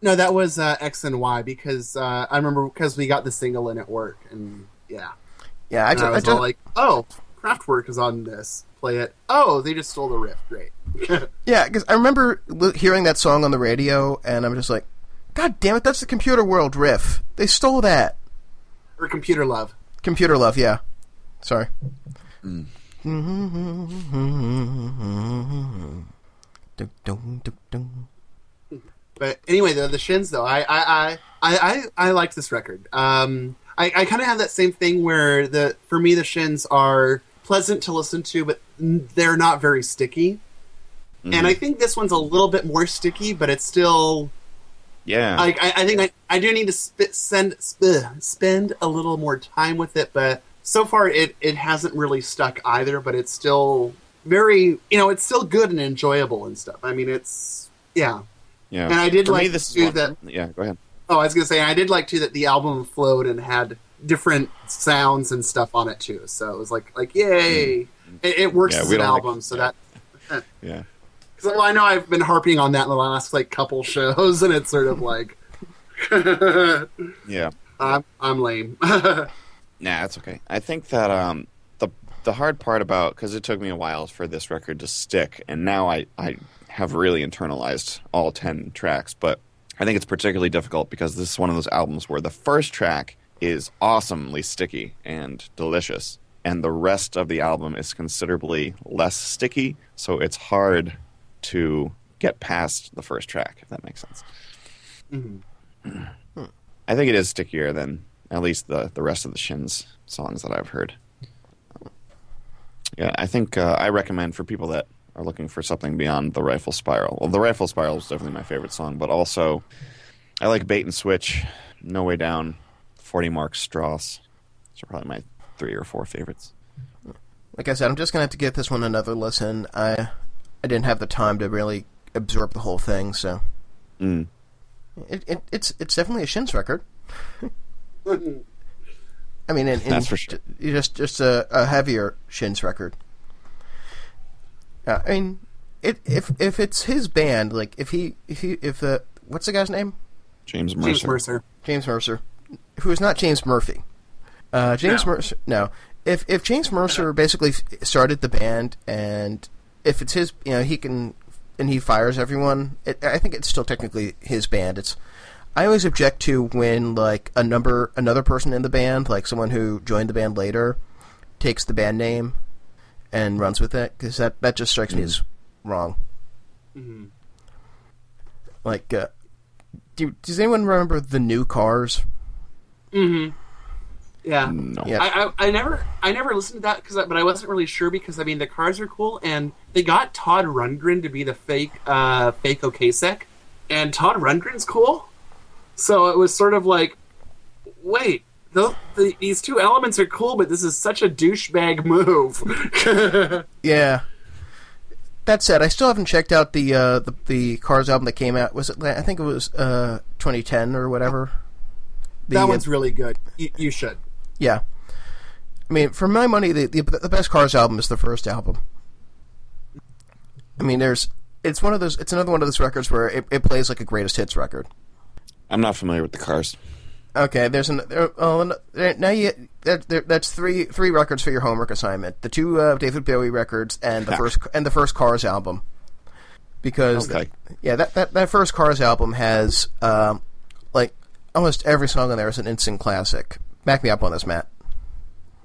No, that was uh, X and Y because uh, I remember because we got the single in at work and yeah, Yeah, I, and ju- I I was all like, oh, Kraftwerk is on this. Play it. Oh, they just stole the riff. Great. <laughs> yeah, because I remember hearing that song on the radio, and I'm just like, God damn it, that's the Computer World riff. They stole that. or Computer Love. Computer Love, yeah. Sorry. Dun. But anyway, the the Shins though, I I I I, I, I liked this record. Um, I, I kind of have that same thing where the for me the Shins are pleasant to listen to, but they're not very sticky. And I think this one's a little bit more sticky, but it's still Yeah. like I, I think I, I do need to sp- send sp- spend a little more time with it, but so far it it hasn't really stuck either. But it's still very you know it's still good and enjoyable and stuff. I mean it's yeah. yeah. and I did For me, like this too that- Yeah, go ahead. Oh, I was gonna say I did like too that the album flowed and had different sounds and stuff on it too. So it was like like yay, it, it works Mm. Yeah, as an don't like- album. so that <laughs> Yeah. Because I know I've been harping on that in the last like couple shows, and it's sort of like <laughs> Yeah. I'm I'm lame. <laughs> Nah, that's okay. I think that um, the the hard part about because it took me a while for this record to stick, and now I I have really internalized all ten tracks, but I think it's particularly difficult because this is one of those albums where the first track is awesomely sticky and delicious, and the rest of the album is considerably less sticky, so it's hard to get past the first track, if that makes sense. I think it is stickier than at least the, the rest of the Shins songs that I've heard. Yeah, I think uh, I recommend for people that are looking for something beyond the Rifle Spiral. Well, the Rifle Spiral is definitely my favorite song, but also I like Bait and Switch, No Way Down, 40 Mark Strauss. Those are probably my three or four favorites. Like I said, I'm just gonna have to give this one another listen. I I didn't have the time to really absorb the whole thing, so Mm. it, it it's it's definitely a Shins record. I mean, in, in That's for sure. ju- Just just a, a heavier Shins record. Uh, I mean, it, if if it's his band, like if he if he if the what's the guy's name? James Mercer. James Mercer. James Mercer, who is not James Murphy. Uh, James No. Mercer. No, if if James Mercer basically started the band, and if it's his, you know, he can. and he fires everyone. It, I think it's still technically his band. It's I always object to when like a number another person in the band, like someone who joined the band later, takes the band name and runs with it because that that just strikes me as wrong. Like, uh, do does anyone remember the new Cars? Yeah. No. Yeah. I, I, I never I never listened to that because but I wasn't really sure because I mean the cars are cool and they got Todd Rundgren to be the fake uh fake Ocasek and Todd Rundgren's cool so it was sort of like wait the, the, these two elements are cool but this is such a douchebag move <laughs> Yeah. That said, I still haven't checked out the uh, the the Cars album that came out. Was it? I think it was uh, 2010 or whatever. The, that uh, one's really good you, you should Yeah. I mean, for my money, the, the the best Cars album is the first album. I mean, there's it's one of those. It's another one of those records where it, it plays like a greatest hits record. I'm not familiar with the cars. Okay, there's an there, oh there, now you that, there, that's three three records for your homework assignment. The two uh, David Bowie records and the first and the first Cars album. Because Okay. yeah, that, that that first Cars album has um, like almost every song on there is an instant classic. Back me up on this, Matt.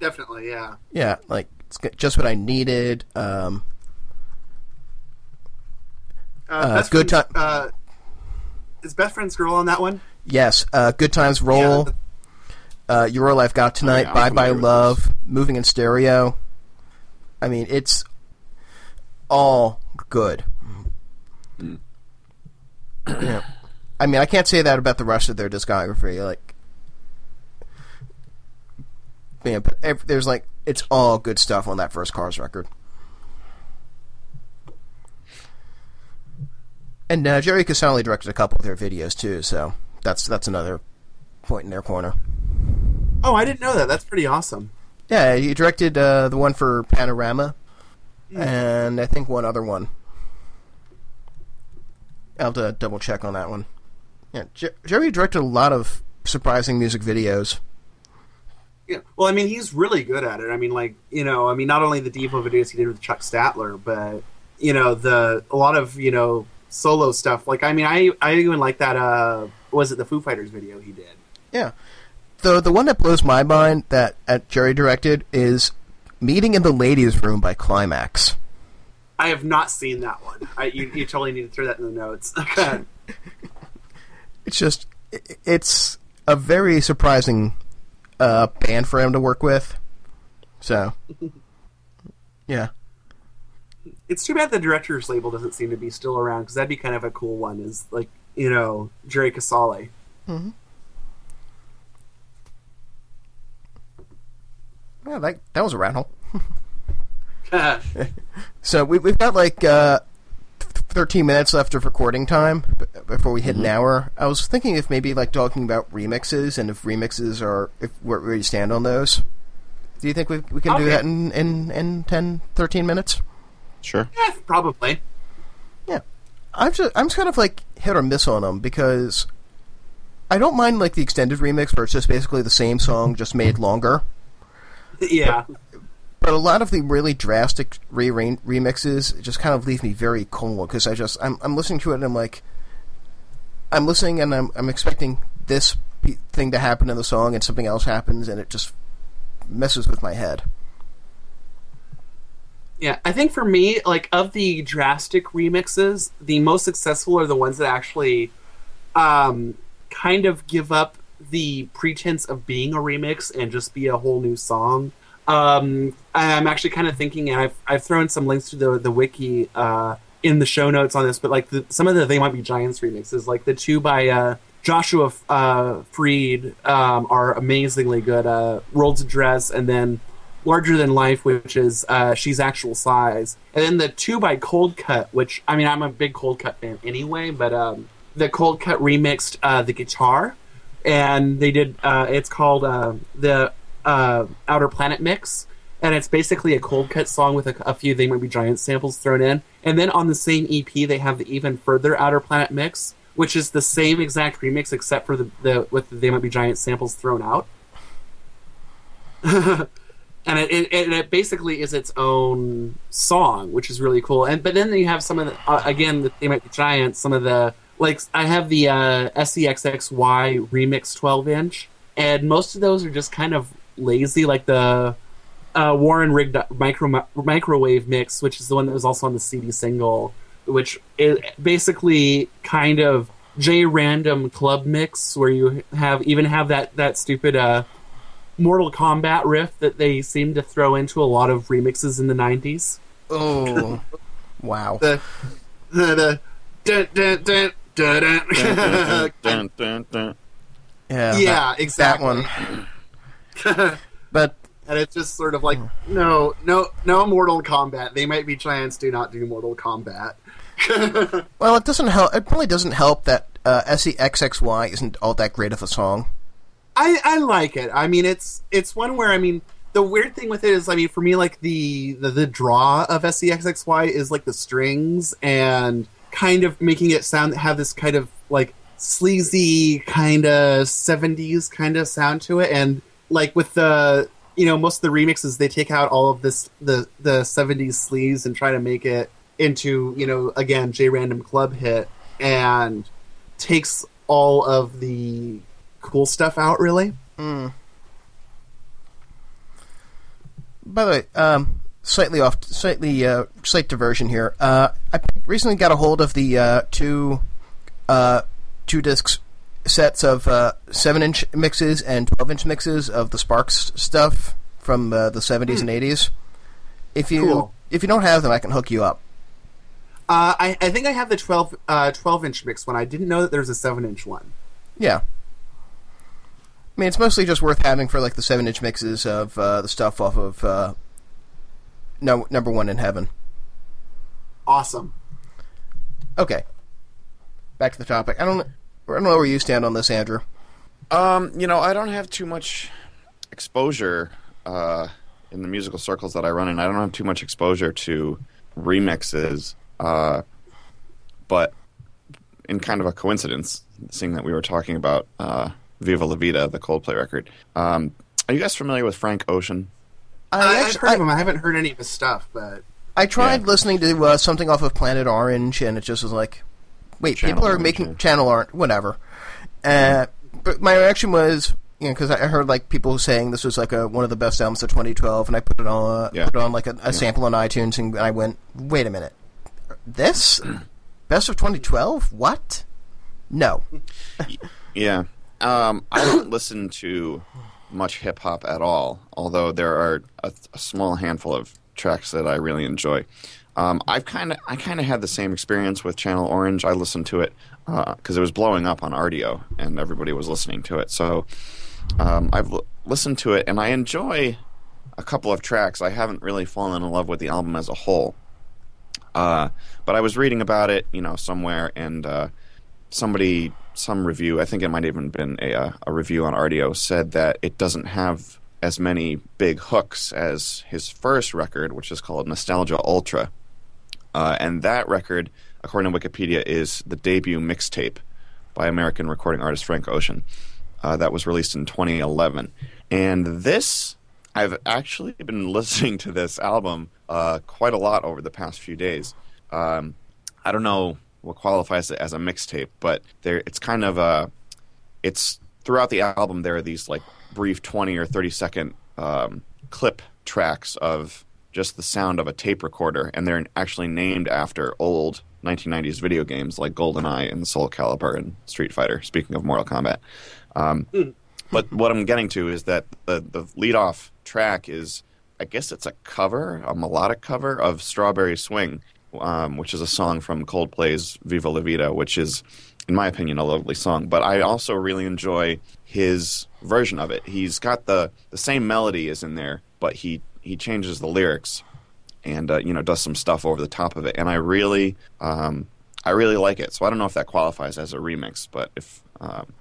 definitely yeah Yeah, like it's g- just what I needed. Um, uh, best good friend's, time- uh, is best friend's girl on that one yes, uh, good times roll. Yeah, uh, Your All I've Got Tonight, yeah, Bye Bye familiar with Love, Moving in Stereo. I mean, it's all good. yeah. I mean, I can't say that about the rest of their discography. Like, yeah, but ev- there's like it's all good stuff on that first Cars record. And uh, Jerry Casale directed a couple of their videos too, so that's that's another point in their corner. oh I didn't know that that's pretty awesome Yeah, he directed uh, the one for Panorama, and I think one other one. I'll have to double check on that one. Yeah, Jerry directed a lot of surprising music videos. Yeah. Well, I mean, he's really good at it. I mean, like you know, I mean, not only the Devo videos he did with Chuck Statler, but you know, the a lot of you know solo stuff. Like, I mean, I I even like that. Uh, was it the Foo Fighters video he did? Yeah, the the one that blows my mind that uh, Jerry directed is "Meeting in the Ladies' Room" by Klymaxx. I have not seen that one. I, you, you totally need to throw that in the notes. <laughs> It's just i- it's a very surprising uh, band for him to work with. So, <laughs> yeah. it's too bad the director's label doesn't seem to be still around because that'd be kind of a cool one. Is like you know Jerry Casale. Mm-hmm. Yeah, that that was a rattle. <laughs> <laughs> So we, we've got like uh, th- 13 minutes left of recording time before we hit an mm-hmm. hour. I was thinking if maybe like talking about remixes and if remixes are if where, where you stand on those. Do you think we, we can do that in, in, in 10, 13 minutes? Sure. yeah, probably. Yeah. I'm just I'm just kind of like hit or miss on them because I don't mind like the extended remix where it's just basically the same song just made longer. Yeah. But a lot of the really drastic re remixes just kind of leave me very cold because I just I'm I'm listening to it and I'm like I'm listening and I'm I'm expecting this thing to happen in the song and something else happens and it just messes with my head. Yeah, I think for me, like of the drastic remixes, the most successful are the ones that actually um, kind of give up the pretense of being a remix and just be a whole new song. Um, I'm actually kind of thinking, and I've I've thrown some links to the the wiki uh, in the show notes on this, but like the, some of the They Might Be Giants remixes, like the two by uh, Joshua uh, Freed, um, are amazingly good. Uh, World's Address, and then larger than life, which is uh, she's actual size, and then the two by Coldcut, which I mean I'm a big Coldcut fan anyway, but um, the Coldcut remixed uh, the guitar, and they did uh, it's called the uh, Outer Planet mix, and it's basically a Coldcut song with a, a few They Might Be Giant samples thrown in, and then on the same EP they have the even further Outer Planet mix, which is the same exact remix except for the, the with the They Might Be Giant samples thrown out. <laughs> and it, it, it basically is its own song, which is really cool. And but then you have some of the uh, again the they might be giants. Some of the like I have the uh, SEXXY remix 12 inch, and most of those are just kind of lazy, like the uh, Warren rigged micro microwave mix, which is the one that was also on the CD single, which is basically kind of J random club mix where you have even have that that stupid uh, Mortal Kombat riff that they seem to throw into a lot of remixes in the 90s. Oh, <laughs> wow. The the, the dun, dun, dun. Yeah, yeah, exactly. that one. <laughs> But and it's just sort of like no, no, no Mortal Kombat. They might be giants. Do not do Mortal Kombat. <laughs> well, it doesn't help. It probably doesn't help that uh, SEXXY isn't all that great of a song. I I like it. I mean, it's it's one where I mean the weird thing with it is I mean for me like the the, the draw of SEXXY is like the strings and kind of making it sound have this kind of like sleazy kind of 70s kind of sound to it and like with the you know most of the remixes they take out all of this the the 70s sleeves and try to make it into you know again J random club hit and takes all of the cool stuff out really By the way, um, slightly off, slightly uh, slight diversion here. Uh, I recently got a hold of the uh, two uh, two discs sets of uh, seven inch mixes and twelve inch mixes of the Sparks stuff from uh, the seventies and eighties. If you Cool. if you don't have them, I can hook you up. Uh, I, I think I have the 12, uh, 12 inch mix one. I didn't know that there was a 7 inch one. Yeah. I mean, it's mostly just worth having for like the seven inch mixes of uh, the stuff off of uh, no, number one in heaven. Awesome. Okay. Back to the topic. I don't. I don't know where you stand on this, Andrew. Um, you know, I don't have too much exposure uh, in the musical circles that I run in. I don't have too much exposure to remixes, uh, but in kind of a coincidence, seeing that we were talking about uh, "Viva La Vida," the Coldplay record. Um, are you guys familiar with Frank Ocean? I, I, have actu- heard of I- him. I haven't heard any of his stuff, but I tried Yeah. listening to uh, something off of Planet Orange, and it just was like, wait, Channel people are making yeah. Channel Orange, whatever. Uh, but my reaction was, you know, because I heard like people saying this was like a, one of the best albums of 2012, and I put it on, Yeah. put it on like a, a sample on iTunes, and I went, wait a minute, this best of 2012? What? No. Yeah. Um, I don't listen to much hip hop at all, although there are a, a small handful of tracks that I really enjoy. Um, I've kind of I kind of had the same experience with Channel Orange. I listened to it because it was blowing up on Rdio and everybody was listening to it. So um, I've l- listened to it and I enjoy a couple of tracks. I haven't really fallen in love with the album as a whole. Uh, but I was reading about it, you know, somewhere, and uh, somebody, some review, I think it might have even been a, uh, a review on Rdio, said that it doesn't have as many big hooks as his first record, which is called Nostalgia Ultra. Uh, and that record, according to Wikipedia, is the debut mixtape by American recording artist Frank Ocean. Uh, that was released in 2011. And this, I've actually <laughs> been listening to this album uh, quite a lot over the past few days. Um, I don't know what qualifies it as a mixtape, but there it's kind of a it's throughout the album there are these like brief 20 or 30 second um, clip tracks of just the sound of a tape recorder and they're actually named after old 1990s video games like goldeneye and soul calibur and street fighter speaking of mortal kombat um, but what i'm getting to is that the, the lead off track is i guess it's a cover a melodic cover of strawberry swing um, which is a song from coldplay's viva la vida which is in my opinion, a lovely song. But I also really enjoy his version of it. He's got the the same melody is in there, but he he changes the lyrics and uh, you know does some stuff over the top of it. And I really um, I really like it. So I don't know if that qualifies as a remix, but if um,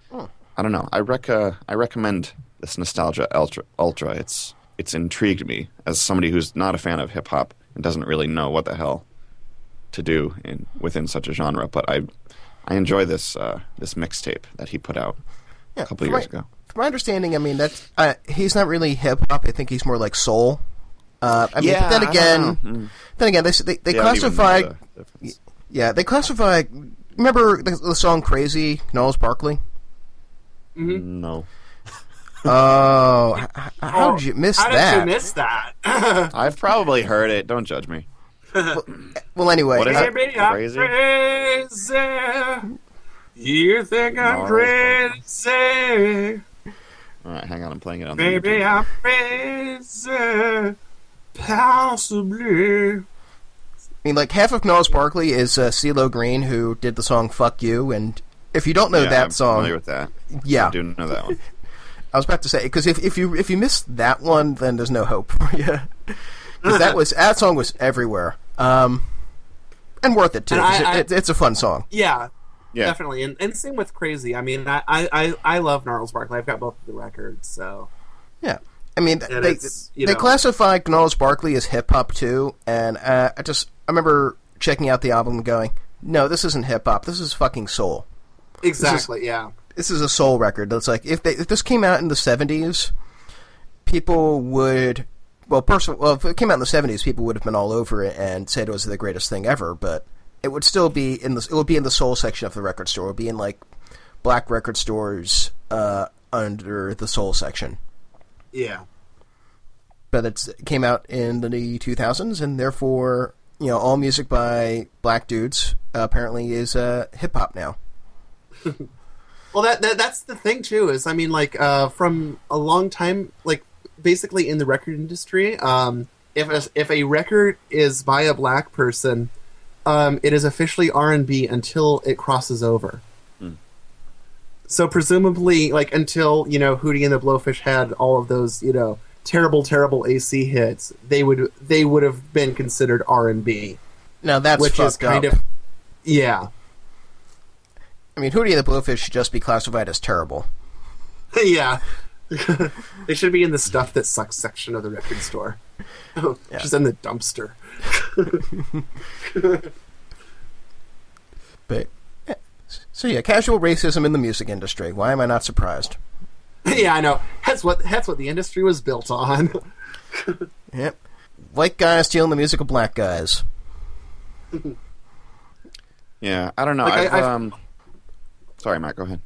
I don't know, I rec uh, I recommend this Nostalgia Ultra. Ultra. It's it's intrigued me as somebody who's not a fan of hip hop and doesn't really know what the hell to do in within such a genre. But I I enjoy this uh, this mixtape that he put out Yeah, a couple years my, ago. From my understanding, I mean that's uh, he's not really hip hop. I think he's more like soul. Uh, I mean, Yeah, but then again. Mm. then again, they they, they Yeah, I don't even know classify. the. Yeah, they classify. Remember the, the song "Crazy"? Gnarls Barkley. No, <laughs> Oh, h- h- how did you miss How that? How did you miss that? <laughs> I've probably heard it. Don't judge me. <laughs> well, anyway, What is uh, it? Crazy? crazy. You think I'm Gnarls crazy? All right, hang on. I'm playing it on the Baby, YouTube. I'm crazy. Possibly. I mean, like half of Gnarls Barkley is uh, CeeLo Green, who did the song "Fuck You," and if you don't know yeah, that I'm song, familiar with that. yeah, I do know that one. <laughs> I was about to say because if, if you if you miss that one, then there's no hope for you. <laughs> 'Cause that was that song was everywhere, um, and worth it too. And 'cause I- it, it- it's a fun song. Yeah, Yeah, definitely. And, and same with Crazy. I mean, I, I, I, I love Gnarls Barkley. I've got both of the records, so. Yeah, I mean And they they know- classify Gnarls Barkley as hip hop too, and uh, I just I remember checking out the album and going, no, this isn't hip hop. This is fucking soul. Exactly, yeah. this is a soul record. That's like if they if this came out in the seventies, people would well, personally, well, if it came out in the seventies, people would have been all over it and said it was the greatest thing ever. But it would still be in the it would be in the soul section of the record store. It would be in like black record stores uh, under the soul section. Yeah. But it came out in the two thousands, and therefore, you know, all music by black dudes uh, apparently is uh, hip hop now. <laughs> Well, that, that that's the thing too. Is I mean, like uh, from a long time, like basically in the record industry, um, if a, if a record is by a black person, um, it is officially R and B until it crosses over. So presumably, like until you know Hootie and the Blowfish had all of those, you know, terrible, terrible AC hits, they would they would have been considered R and B, Now that's which is kind up. of yeah, I mean, Hootie and the Blowfish should just be classified as terrible. <laughs> yeah. <laughs> they should be in the stuff that sucks section of the record store. <laughs> Just in the dumpster. But yeah. So yeah, casual racism in the music industry. Why am I not surprised? <laughs> yeah, I know. That's what that's what the industry was built on. <laughs> Yep, white guys stealing the music of black guys. <laughs> yeah. I don't know. Like, I- I've, I've- um, sorry, Matt. Go ahead.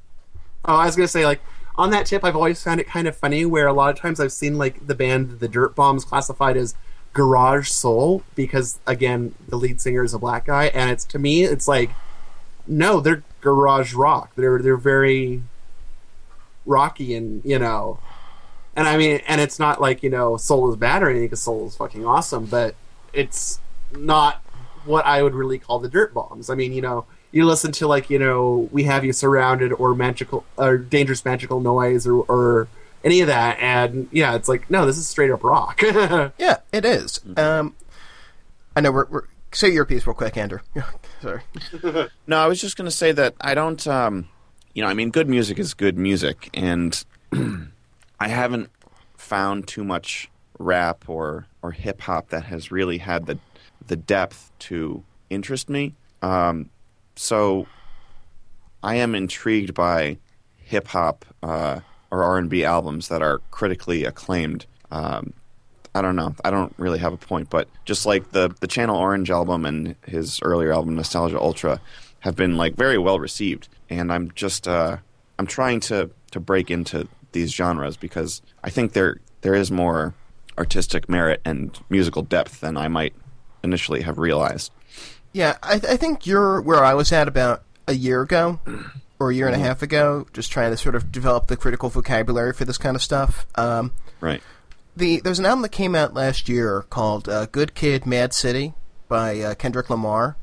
Oh, I was gonna say, like, on that tip, I've always found it kind of funny where a lot of times I've seen like the band The Dirtbombs classified as garage soul because again the lead singer is a black guy, and it's to me it's like, no, they're garage rock. They're they're very rocky and you know, and I mean, and it's not like you know soul is bad or anything because soul is fucking awesome, but it's not what I would really call the Dirtbombs. I mean, you know, you listen to like you know We Have You Surrounded or Magical or Dangerous Magical Noise or, or any of that, and yeah, it's like no, this is straight up rock. <laughs> Yeah, it is. Um, I know. We're, we're say your piece real quick, Andrew. <laughs> Sorry. <laughs> No, I was just going to say that I don't. Um, you know, I mean, good music is good music, and <clears throat> I haven't found too much rap or or hip hop that has really had the the depth to interest me. Um, so I am intrigued by hip hop uh, or R and B albums that are critically acclaimed. Um, I don't know. I don't really have a point, but just like the the Channel Orange album and his earlier album Nostalgia Ultra have been like very well received, and I'm just uh, I'm trying to to break into these genres because I think there there is more artistic merit and musical depth than I might initially have realized. Yeah, I, I think you're where I was at about a year ago or a year and a half ago, just trying to sort of develop the critical vocabulary for this kind of stuff. Um, Right. The there's an album that came out last year called uh, "Good Kid, Mad City" by uh, Kendrick Lamar,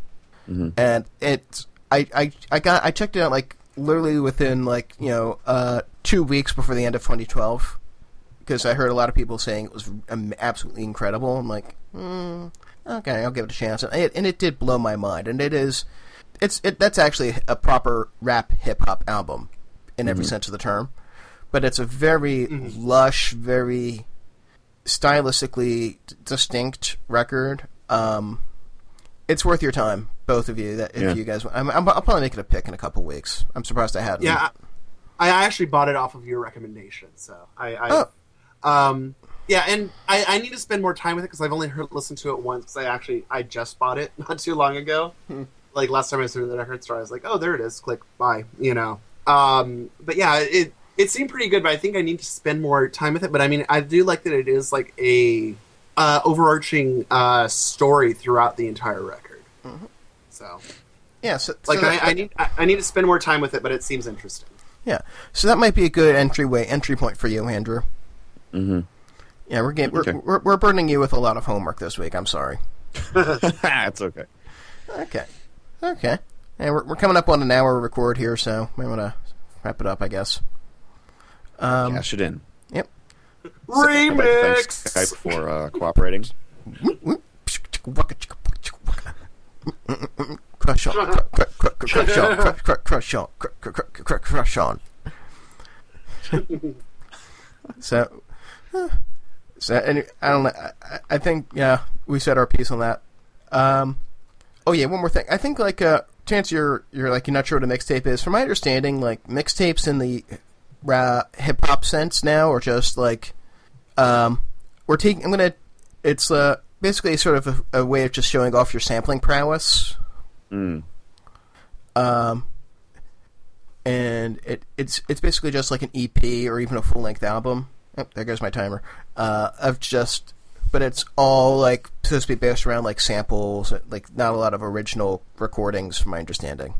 and it's I, I I got I checked it out like literally within like you know uh, two weeks before the end of 2012 because I heard a lot of people saying it was absolutely incredible. I'm like, hmm, okay, I'll give it a chance, and it, and it did blow my mind. And it is, it's it that's actually a proper rap hip hop album in every sense of the term, but it's a very lush, very stylistically distinct record. Um, it's worth your time, both of you. That if Yeah. you guys, I'm, I'm, I'll probably make it a pick in a couple weeks. I'm surprised I hadn't. yeah, I actually bought it off of your recommendation, so I, I Oh. um, yeah, and I, I need to spend more time with it because I've only heard listened to it once. 'cause I actually I just bought it <laughs> not too long ago. Like last time I was through the record store, I was like, oh, there it is. Click buy, you know. Um, but yeah, it it seemed pretty good, but I think I need to spend more time with it. But I mean, I do like that it is like a uh, overarching uh, story throughout the entire record. So Yeah, so, like so I, I need I, I need to spend more time with it, but it seems interesting. yeah, so that might be a good entryway entry point for you, Andrew. Mm-hmm. Yeah, we're getting, Okay. we're, we're we're burdening you with a lot of homework this week. I'm sorry. <laughs> <laughs> it's okay. Okay, okay, and we're we're coming up on an hour record here, so we want to wrap it up, I guess. Um, Cash it in. Yep. Remix. Thanks Skype for uh, cooperating. Crush on, cr- cr- cr- crush on, cr- cr- crush on, cr- cr- cr- cr- crush on. So, so any, I don't know. I, I- I think yeah, we said our piece on that. Um, oh yeah, one more thing. I think like uh, to answer your you're like you're not sure what a mixtape is. From my understanding, like mixtapes in the uh, hip hop sense now or just like um, we're taking. I'm gonna. It's uh basically sort of a, a way of just showing off your sampling prowess. Mm. Um, and it it's it's basically just like an EP or even a full length album. Oh, there goes my timer. Uh, of just, but it's all like supposed to be based around like samples, like not a lot of original recordings, from my understanding.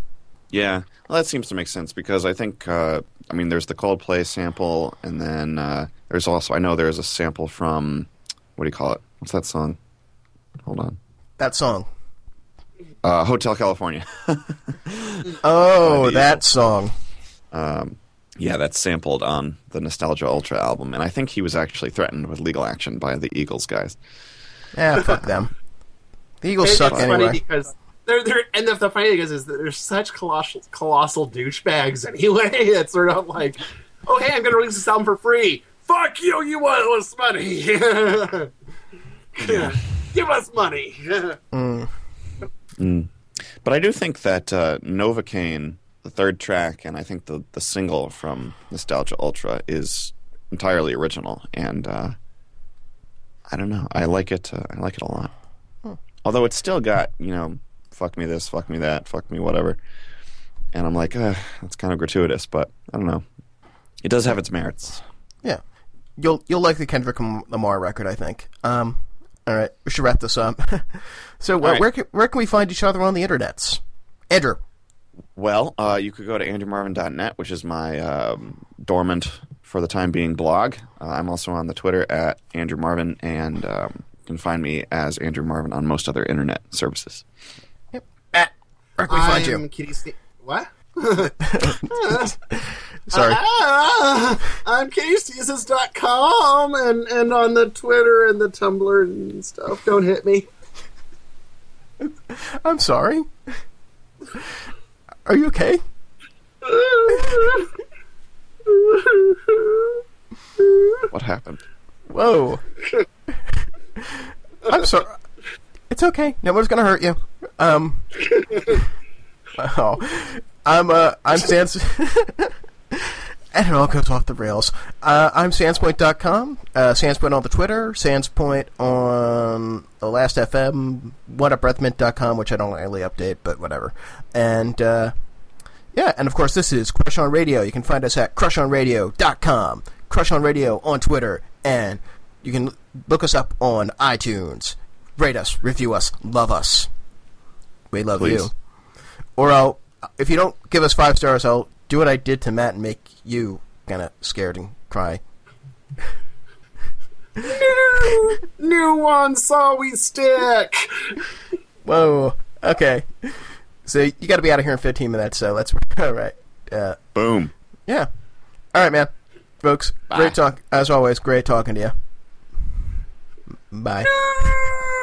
Yeah, well, that seems to make sense because I think, uh, I mean, there's the Coldplay sample, and then uh, there's also, I know there's a sample from, what do you call it? What's that song? Hold on. That song. Uh, Hotel California. <laughs> Oh, By that Eagles. song. um, yeah, that's sampled on the Nostalgia Ultra album, and I think he was actually threatened with legal action by the Eagles guys. Yeah, fuck them. The Eagles It's suck funny anyway. because they're they're and the, the funny thing is is that they're such colossal colossal douchebags anyway. <laughs> It's sort of like, oh hey, I'm gonna release this album for free. Fuck you! You want us money? <laughs> Give us money. <laughs> Mm. But I do think that uh, Novocaine, the third track, and I think the, the single from Nostalgia Ultra is entirely original, and uh, I don't know, I like it. Uh, I like it a lot. Although it's still got you know, fuck me this, fuck me that, fuck me whatever, and I'm like, uh, that's kind of gratuitous, but I don't know. It does have its merits. Yeah, you'll you'll like the Kendrick Lamar record, I think. Um, all right, we should wrap this up. <laughs> so, uh, right. where can, where can we find each other on the internets? Andrew. Well, uh, you could go to andrewmarvin.net, which is my um, dormant for the time being blog. Uh, I'm also on the Twitter at Andrew Marvin, and um, you can find me as Andrew Marvin on most other internet services. At where can we find I'm you? Kitty Ste- what? <laughs> Sorry. Ah, I'm KSteezus.com and, and on the Twitter and the Tumblr and stuff. Don't hit me. I'm sorry. Are you okay? What happened? Whoa. I'm sorry. It's okay. No one's gonna hurt you. Um. Oh, I'm uh, I'm Sans. <laughs> and it all goes off the rails. Uh, I'm Sanspoint.com. Uh, Sanspoint on the Twitter. Sanspoint on the last FM. WhatUpBreathMint.com, which I don't really update, but whatever. And uh, yeah, and of course, this is Crush on Radio. You can find us at crushonradio.com, Crush on Radio on Twitter, and you can look us up on iTunes. Rate us, review us, love us. We love Please. you. Or I'll, if you don't give us five stars, I'll do what I did to Matt and make you kind of scared and cry. new, new one saw we stick. Whoa. Okay. So you got to be out of here in 15 minutes. So let's. <laughs> All right. Uh, Boom. yeah. All right, man. Folks, Bye. great talk as always. Great talking to you. Bye. No.